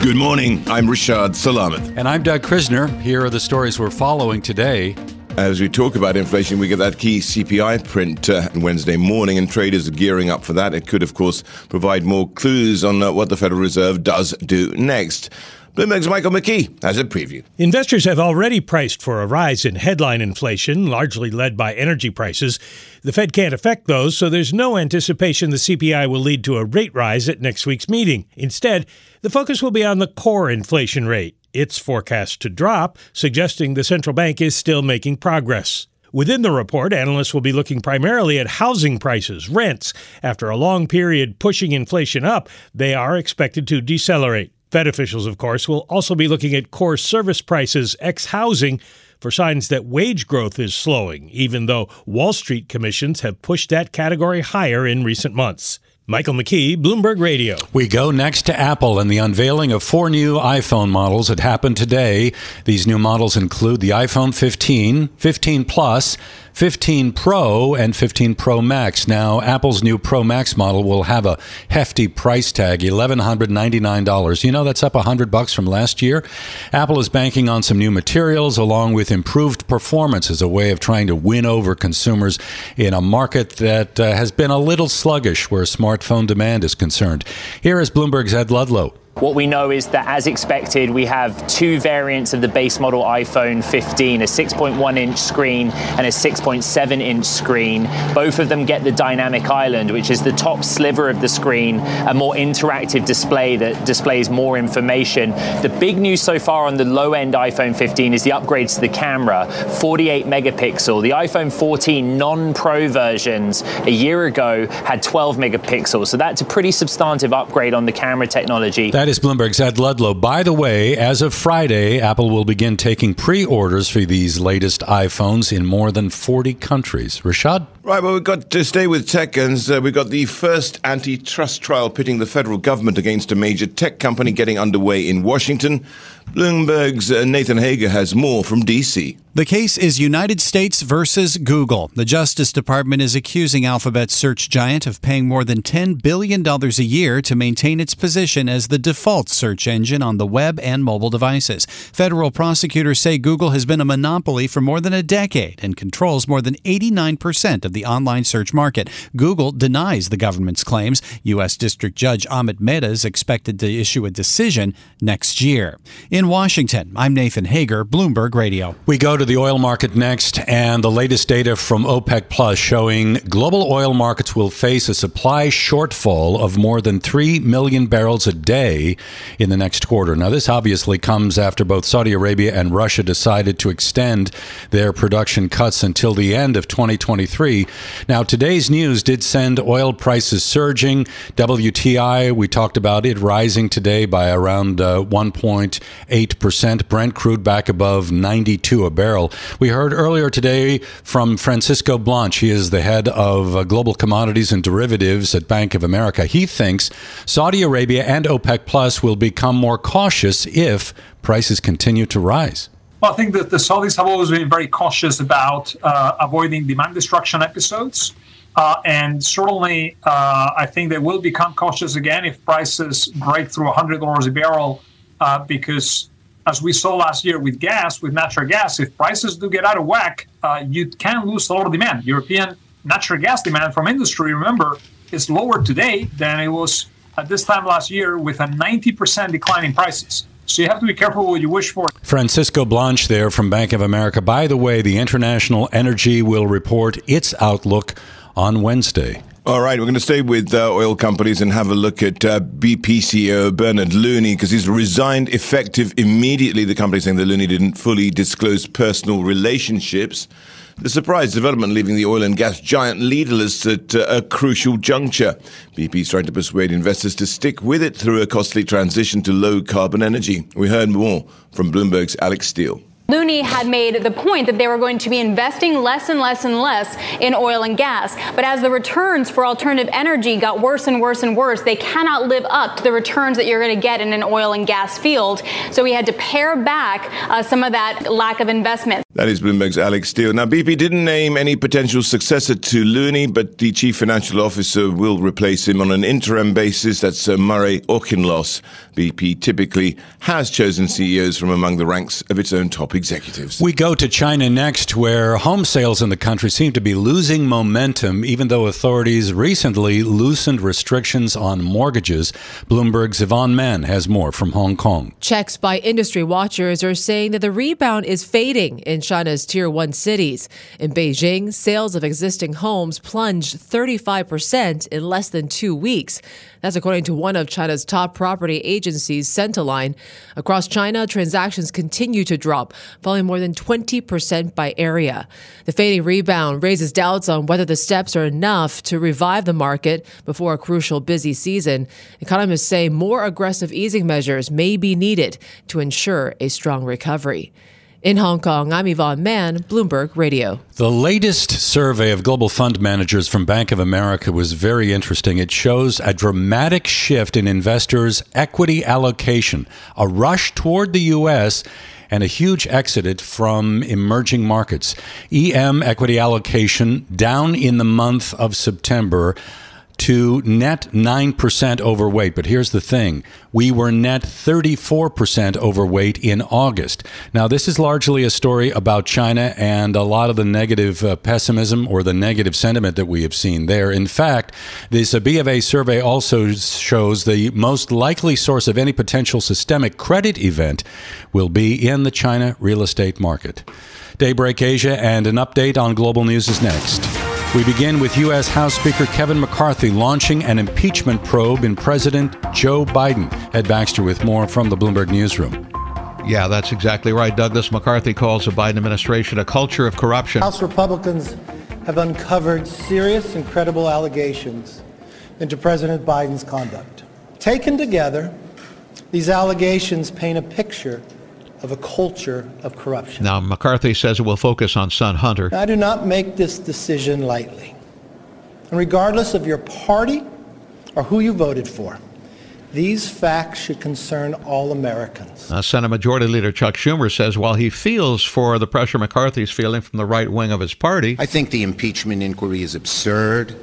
Good morning. I'm Rashad Salamat. And I'm Doug Krisner. Here are the stories we're following today. As we talk about inflation, we get that key CPI print uh, Wednesday morning, and traders are gearing up for that. It could, of course, provide more clues on uh, what the Federal Reserve does do next. Bloomberg's Michael McKee has a preview. Investors have already priced for a rise in headline inflation, largely led by energy prices. The Fed can't affect those, so there's no anticipation the CPI will lead to a rate rise at next week's meeting. Instead, the focus will be on the core inflation rate. It's forecast to drop, suggesting the central bank is still making progress. Within the report, analysts will be looking primarily at housing prices, rents. After a long period pushing inflation up, they are expected to decelerate. Fed officials, of course, will also be looking at core service prices ex housing for signs that wage growth is slowing, even though Wall Street commissions have pushed that category higher in recent months. Michael McKee, Bloomberg Radio. We go next to Apple and the unveiling of four new iPhone models that happened today. These new models include the iPhone 15, 15 Plus, 15 Pro and 15 Pro Max. Now, Apple's new Pro Max model will have a hefty price tag, $1199. You know that's up 100 bucks from last year. Apple is banking on some new materials along with improved performance as a way of trying to win over consumers in a market that uh, has been a little sluggish where smartphone demand is concerned. Here is Bloomberg's Ed Ludlow. What we know is that, as expected, we have two variants of the base model iPhone 15 a 6.1 inch screen and a 6.7 inch screen. Both of them get the dynamic island, which is the top sliver of the screen, a more interactive display that displays more information. The big news so far on the low end iPhone 15 is the upgrades to the camera 48 megapixel. The iPhone 14 non pro versions a year ago had 12 megapixels, so that's a pretty substantive upgrade on the camera technology. Is Bloomberg's Ed Ludlow. By the way, as of Friday, Apple will begin taking pre orders for these latest iPhones in more than 40 countries. Rashad? Right, well, we've got to stay with tech, and uh, we've got the first antitrust trial pitting the federal government against a major tech company getting underway in Washington. Bloomberg's uh, Nathan Hager has more from D.C. The case is United States versus Google. The Justice Department is accusing Alphabet's search giant of paying more than $10 billion a year to maintain its position as the default search engine on the web and mobile devices. Federal prosecutors say Google has been a monopoly for more than a decade and controls more than 89% of the online search market. Google denies the government's claims. U.S. District Judge Amit Mehta is expected to issue a decision next year. In Washington, I'm Nathan Hager, Bloomberg Radio. We go to the oil market next, and the latest data from OPEC Plus showing global oil markets will face a supply shortfall of more than 3 million barrels a day in the next quarter. Now, this obviously comes after both Saudi Arabia and Russia decided to extend their production cuts until the end of 2023. Now, today's news did send oil prices surging. WTI, we talked about it rising today by around uh, 1.8 8%. Brent crude back above 92 a barrel. We heard earlier today from Francisco Blanch. He is the head of uh, global commodities and derivatives at Bank of America. He thinks Saudi Arabia and OPEC Plus will become more cautious if prices continue to rise. Well, I think that the Saudis have always been very cautious about uh, avoiding demand destruction episodes. Uh, and certainly, uh, I think they will become cautious again if prices break through $100 a barrel uh, because as we saw last year with gas, with natural gas, if prices do get out of whack, uh, you can lose a lot of demand. European natural gas demand from industry, remember, is lower today than it was at this time last year with a 90% decline in prices. So you have to be careful what you wish for. Francisco Blanch there from Bank of America. By the way, the International Energy will report its outlook on Wednesday. All right, we're going to stay with uh, oil companies and have a look at uh, BP CEO Bernard Looney because he's resigned effective immediately. The company saying that Looney didn't fully disclose personal relationships. The surprise development leaving the oil and gas giant leaderless at uh, a crucial juncture. BP is trying to persuade investors to stick with it through a costly transition to low carbon energy. We heard more from Bloomberg's Alex Steel. Looney had made the point that they were going to be investing less and less and less in oil and gas. But as the returns for alternative energy got worse and worse and worse, they cannot live up to the returns that you're going to get in an oil and gas field. So we had to pare back uh, some of that lack of investment. That is Bloomberg's Alex Steel. Now, BP didn't name any potential successor to Looney, but the chief financial officer will replace him on an interim basis. That's uh, Murray Auchincloss. BP typically has chosen CEOs from among the ranks of its own top executives. We go to China next, where home sales in the country seem to be losing momentum, even though authorities recently loosened restrictions on mortgages. Bloomberg's Yvonne Mann has more from Hong Kong. Checks by industry watchers are saying that the rebound is fading in China's tier one cities. In Beijing, sales of existing homes plunged 35% in less than two weeks. That's according to one of China's top property agencies, Centaline. Across China, transactions continue to drop, falling more than 20% by area. The fading rebound raises doubts on whether the steps are enough to revive the market before a crucial busy season. Economists say more aggressive easing measures may be needed to ensure a strong recovery. In Hong Kong, I'm Yvonne Mann, Bloomberg Radio. The latest survey of global fund managers from Bank of America was very interesting. It shows a dramatic shift in investors' equity allocation, a rush toward the U.S., and a huge exit from emerging markets. EM equity allocation down in the month of September to net 9% overweight. But here's the thing we were net 34% overweight in August. Now, this is largely a story about China and a lot of the negative uh, pessimism or the negative sentiment that we have seen there. In fact, this B of A survey also shows the most likely source of any potential systemic credit event will be in the China real estate market. Daybreak Asia and an update on global news is next. We begin with U.S. House Speaker Kevin McCarthy launching an impeachment probe in President Joe Biden. Ed Baxter with more from the Bloomberg Newsroom. Yeah, that's exactly right. Douglas McCarthy calls the Biden administration a culture of corruption. House Republicans have uncovered serious and credible allegations into President Biden's conduct. Taken together, these allegations paint a picture of a culture of corruption. Now, McCarthy says it will focus on son Hunter. I do not make this decision lightly. And regardless of your party or who you voted for, these facts should concern all Americans. Uh, Senate Majority Leader Chuck Schumer says while he feels for the pressure McCarthy's feeling from the right wing of his party, I think the impeachment inquiry is absurd.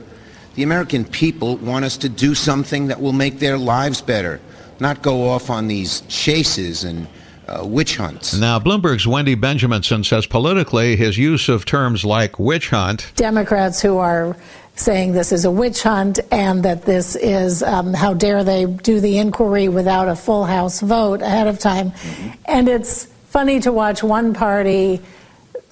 The American people want us to do something that will make their lives better, not go off on these chases and uh, witch hunts. Now, Bloomberg's Wendy Benjaminson says politically, his use of terms like witch hunt. Democrats who are saying this is a witch hunt and that this is um, how dare they do the inquiry without a full House vote ahead of time. Mm-hmm. And it's funny to watch one party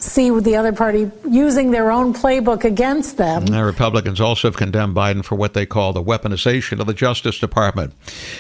see the other party using their own playbook against them. The Republicans also have condemned Biden for what they call the weaponization of the Justice Department.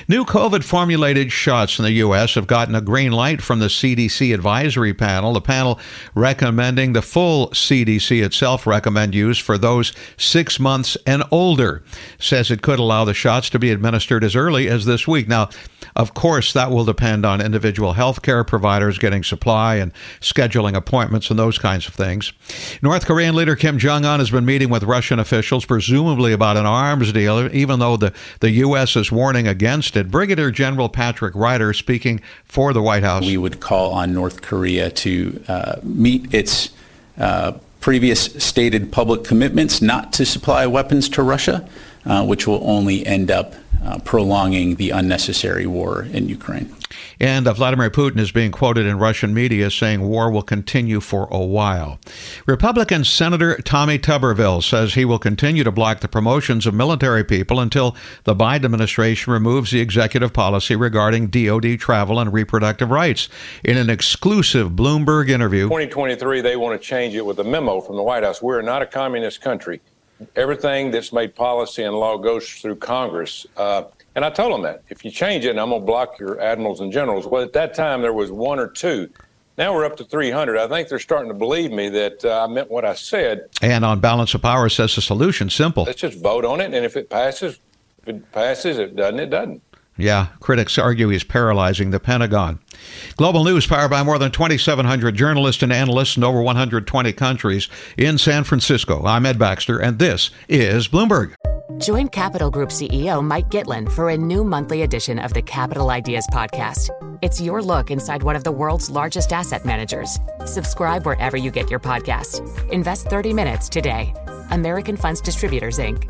New COVID formulated shots in the U.S. have gotten a green light from the CDC advisory panel. The panel recommending the full CDC itself recommend use for those six months and older. Says it could allow the shots to be administered as early as this week. Now, of course, that will depend on individual healthcare providers getting supply and scheduling appointments and those kinds of things. North Korean leader Kim Jong un has been meeting with Russian officials, presumably about an arms deal, even though the, the U.S. is warning against it. Brigadier General Patrick Ryder speaking for the White House. We would call on North Korea to uh, meet its uh, previous stated public commitments not to supply weapons to Russia, uh, which will only end up uh, prolonging the unnecessary war in Ukraine. And uh, Vladimir Putin is being quoted in Russian media saying war will continue for a while. Republican Senator Tommy Tuberville says he will continue to block the promotions of military people until the Biden administration removes the executive policy regarding DoD travel and reproductive rights. In an exclusive Bloomberg interview, 2023, they want to change it with a memo from the White House. We're not a communist country. Everything that's made policy and law goes through Congress. Uh, and I told them that if you change it, I'm going to block your admirals and generals. Well, at that time there was one or two. Now we're up to 300. I think they're starting to believe me that uh, I meant what I said. And on balance of power says the solution simple. Let's just vote on it, and if it passes, if it passes. If it doesn't, it doesn't. Yeah, critics argue he's paralyzing the Pentagon. Global News, powered by more than 2,700 journalists and analysts in over 120 countries in San Francisco. I'm Ed Baxter, and this is Bloomberg. Join Capital Group CEO Mike Gitlin for a new monthly edition of the Capital Ideas Podcast. It's your look inside one of the world's largest asset managers. Subscribe wherever you get your podcasts. Invest 30 minutes today. American Funds Distributors, Inc.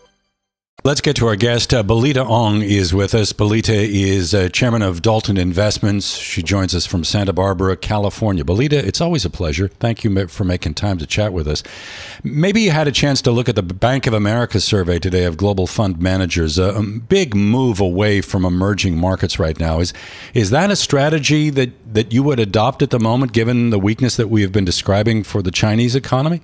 Let's get to our guest. Uh, Belita Ong is with us. Belita is uh, chairman of Dalton Investments. She joins us from Santa Barbara, California. Belita, it's always a pleasure. Thank you for making time to chat with us. Maybe you had a chance to look at the Bank of America survey today of global fund managers. A, a big move away from emerging markets right now. Is is that a strategy that, that you would adopt at the moment, given the weakness that we have been describing for the Chinese economy?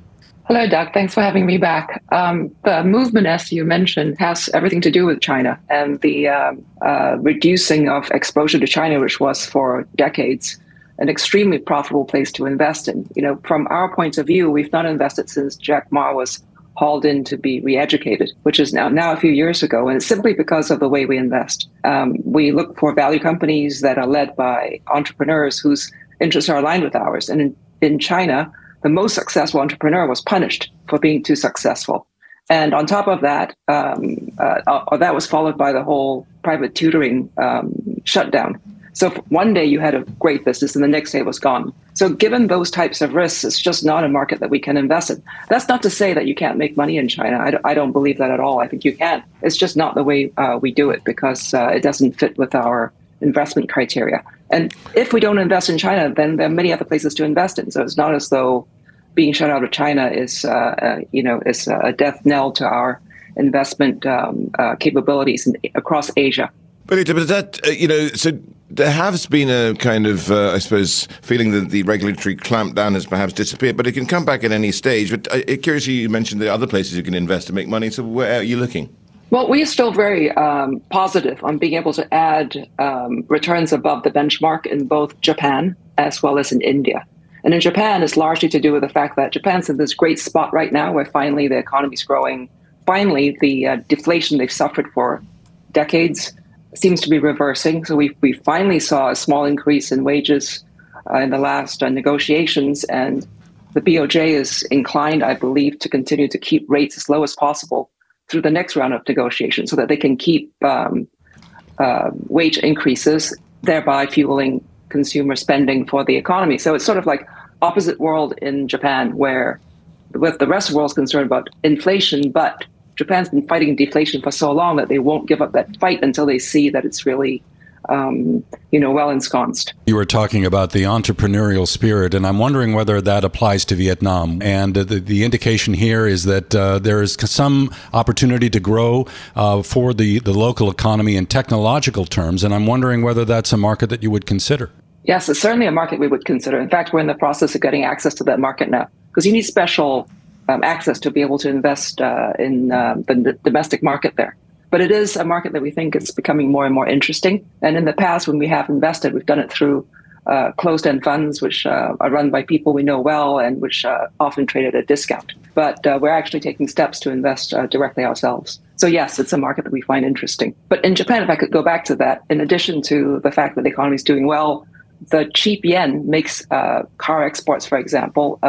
Hello, Doug. Thanks for having me back. Um, the movement, as you mentioned, has everything to do with China and the um, uh, reducing of exposure to China, which was for decades an extremely profitable place to invest in. You know, from our point of view, we've not invested since Jack Ma was hauled in to be re-educated, which is now now a few years ago, and it's simply because of the way we invest. Um, we look for value companies that are led by entrepreneurs whose interests are aligned with ours, and in, in China the most successful entrepreneur was punished for being too successful. And on top of that, um, uh, uh, that was followed by the whole private tutoring um, shutdown. So one day you had a great business and the next day it was gone. So given those types of risks, it's just not a market that we can invest in. That's not to say that you can't make money in China. I d- I don't believe that at all. I think you can. It's just not the way uh, we do it because uh, it doesn't fit with our investment criteria. And if we don't invest in China, then there are many other places to invest in. So it's not as though being shut out of China is, uh, uh, you know, is a death knell to our investment um, uh, capabilities in, across Asia. But, that, uh, you know, so there has been a kind of, uh, I suppose, feeling that the regulatory clampdown has perhaps disappeared, but it can come back at any stage. But uh, curiously, you mentioned the other places you can invest to make money. So where are you looking? Well, we are still very um, positive on being able to add um, returns above the benchmark in both Japan as well as in India. And in Japan, it's largely to do with the fact that Japan's in this great spot right now where finally the economy's growing. Finally, the uh, deflation they've suffered for decades seems to be reversing. So we, we finally saw a small increase in wages uh, in the last uh, negotiations. And the BOJ is inclined, I believe, to continue to keep rates as low as possible through the next round of negotiations so that they can keep um, uh, wage increases, thereby fueling consumer spending for the economy. So it's sort of like opposite world in Japan, where with the rest of the world is concerned about inflation, but Japan's been fighting deflation for so long that they won't give up that fight until they see that it's really um, you know, well ensconced. You were talking about the entrepreneurial spirit, and I'm wondering whether that applies to Vietnam. And the, the indication here is that uh, there is some opportunity to grow uh, for the, the local economy in technological terms, and I'm wondering whether that's a market that you would consider. Yes, it's certainly a market we would consider. In fact, we're in the process of getting access to that market now because you need special um, access to be able to invest uh, in uh, the domestic market there. But it is a market that we think is becoming more and more interesting. And in the past, when we have invested, we've done it through uh, closed-end funds, which uh, are run by people we know well and which uh, often trade at a discount. But uh, we're actually taking steps to invest uh, directly ourselves. So yes, it's a market that we find interesting. But in Japan, if I could go back to that, in addition to the fact that the economy is doing well, the cheap yen makes uh, car exports, for example,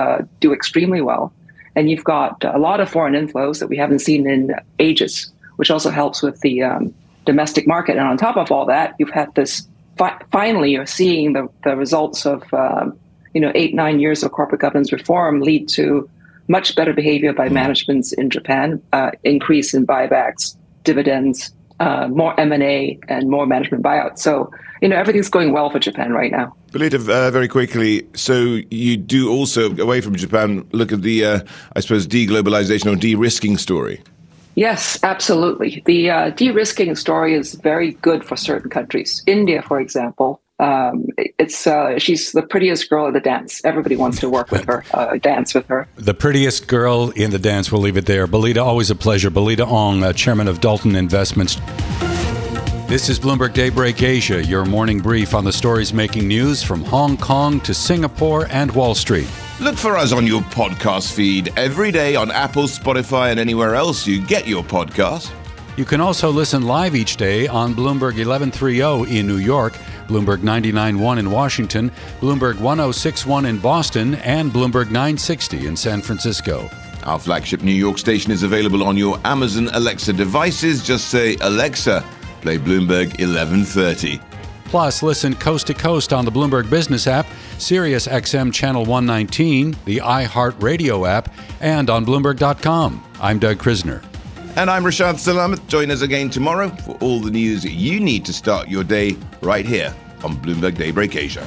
do extremely well. And you've got a lot of foreign inflows that we haven't seen in ages which also helps with the um, domestic market. And on top of all that, you've had this fi- finally you're seeing the, the results of um, you know eight nine years of corporate governance reform lead to much better behavior by managements in Japan, uh, increase in buybacks, dividends, uh, more M&A, and more management buyouts. So, you know, everything's going well for Japan right now. Belita, uh, very quickly. So you do also, away from Japan, look at the, uh, I suppose, deglobalization or de-risking story. Yes, absolutely. The uh, de-risking story is very good for certain countries. India, for example, um, it's uh, she's the prettiest girl at the dance. Everybody wants to work with her, uh, dance with her. The prettiest girl in the dance. We'll leave it there. Belita, always a pleasure. Belita Ong, uh, chairman of Dalton Investments. This is Bloomberg Daybreak Asia, your morning brief on the stories making news from Hong Kong to Singapore and Wall Street. Look for us on your podcast feed every day on Apple, Spotify, and anywhere else you get your podcast. You can also listen live each day on Bloomberg 1130 in New York, Bloomberg 99.1 in Washington, Bloomberg 1061 in Boston, and Bloomberg 960 in San Francisco. Our flagship New York station is available on your Amazon Alexa devices. Just say, Alexa, play Bloomberg 1130. Plus, listen coast to coast on the Bloomberg Business app, Sirius XM Channel 119, the iHeartRadio app, and on Bloomberg.com. I'm Doug Krisner. And I'm Rashad Salamat. Join us again tomorrow for all the news you need to start your day right here on Bloomberg Daybreak Asia.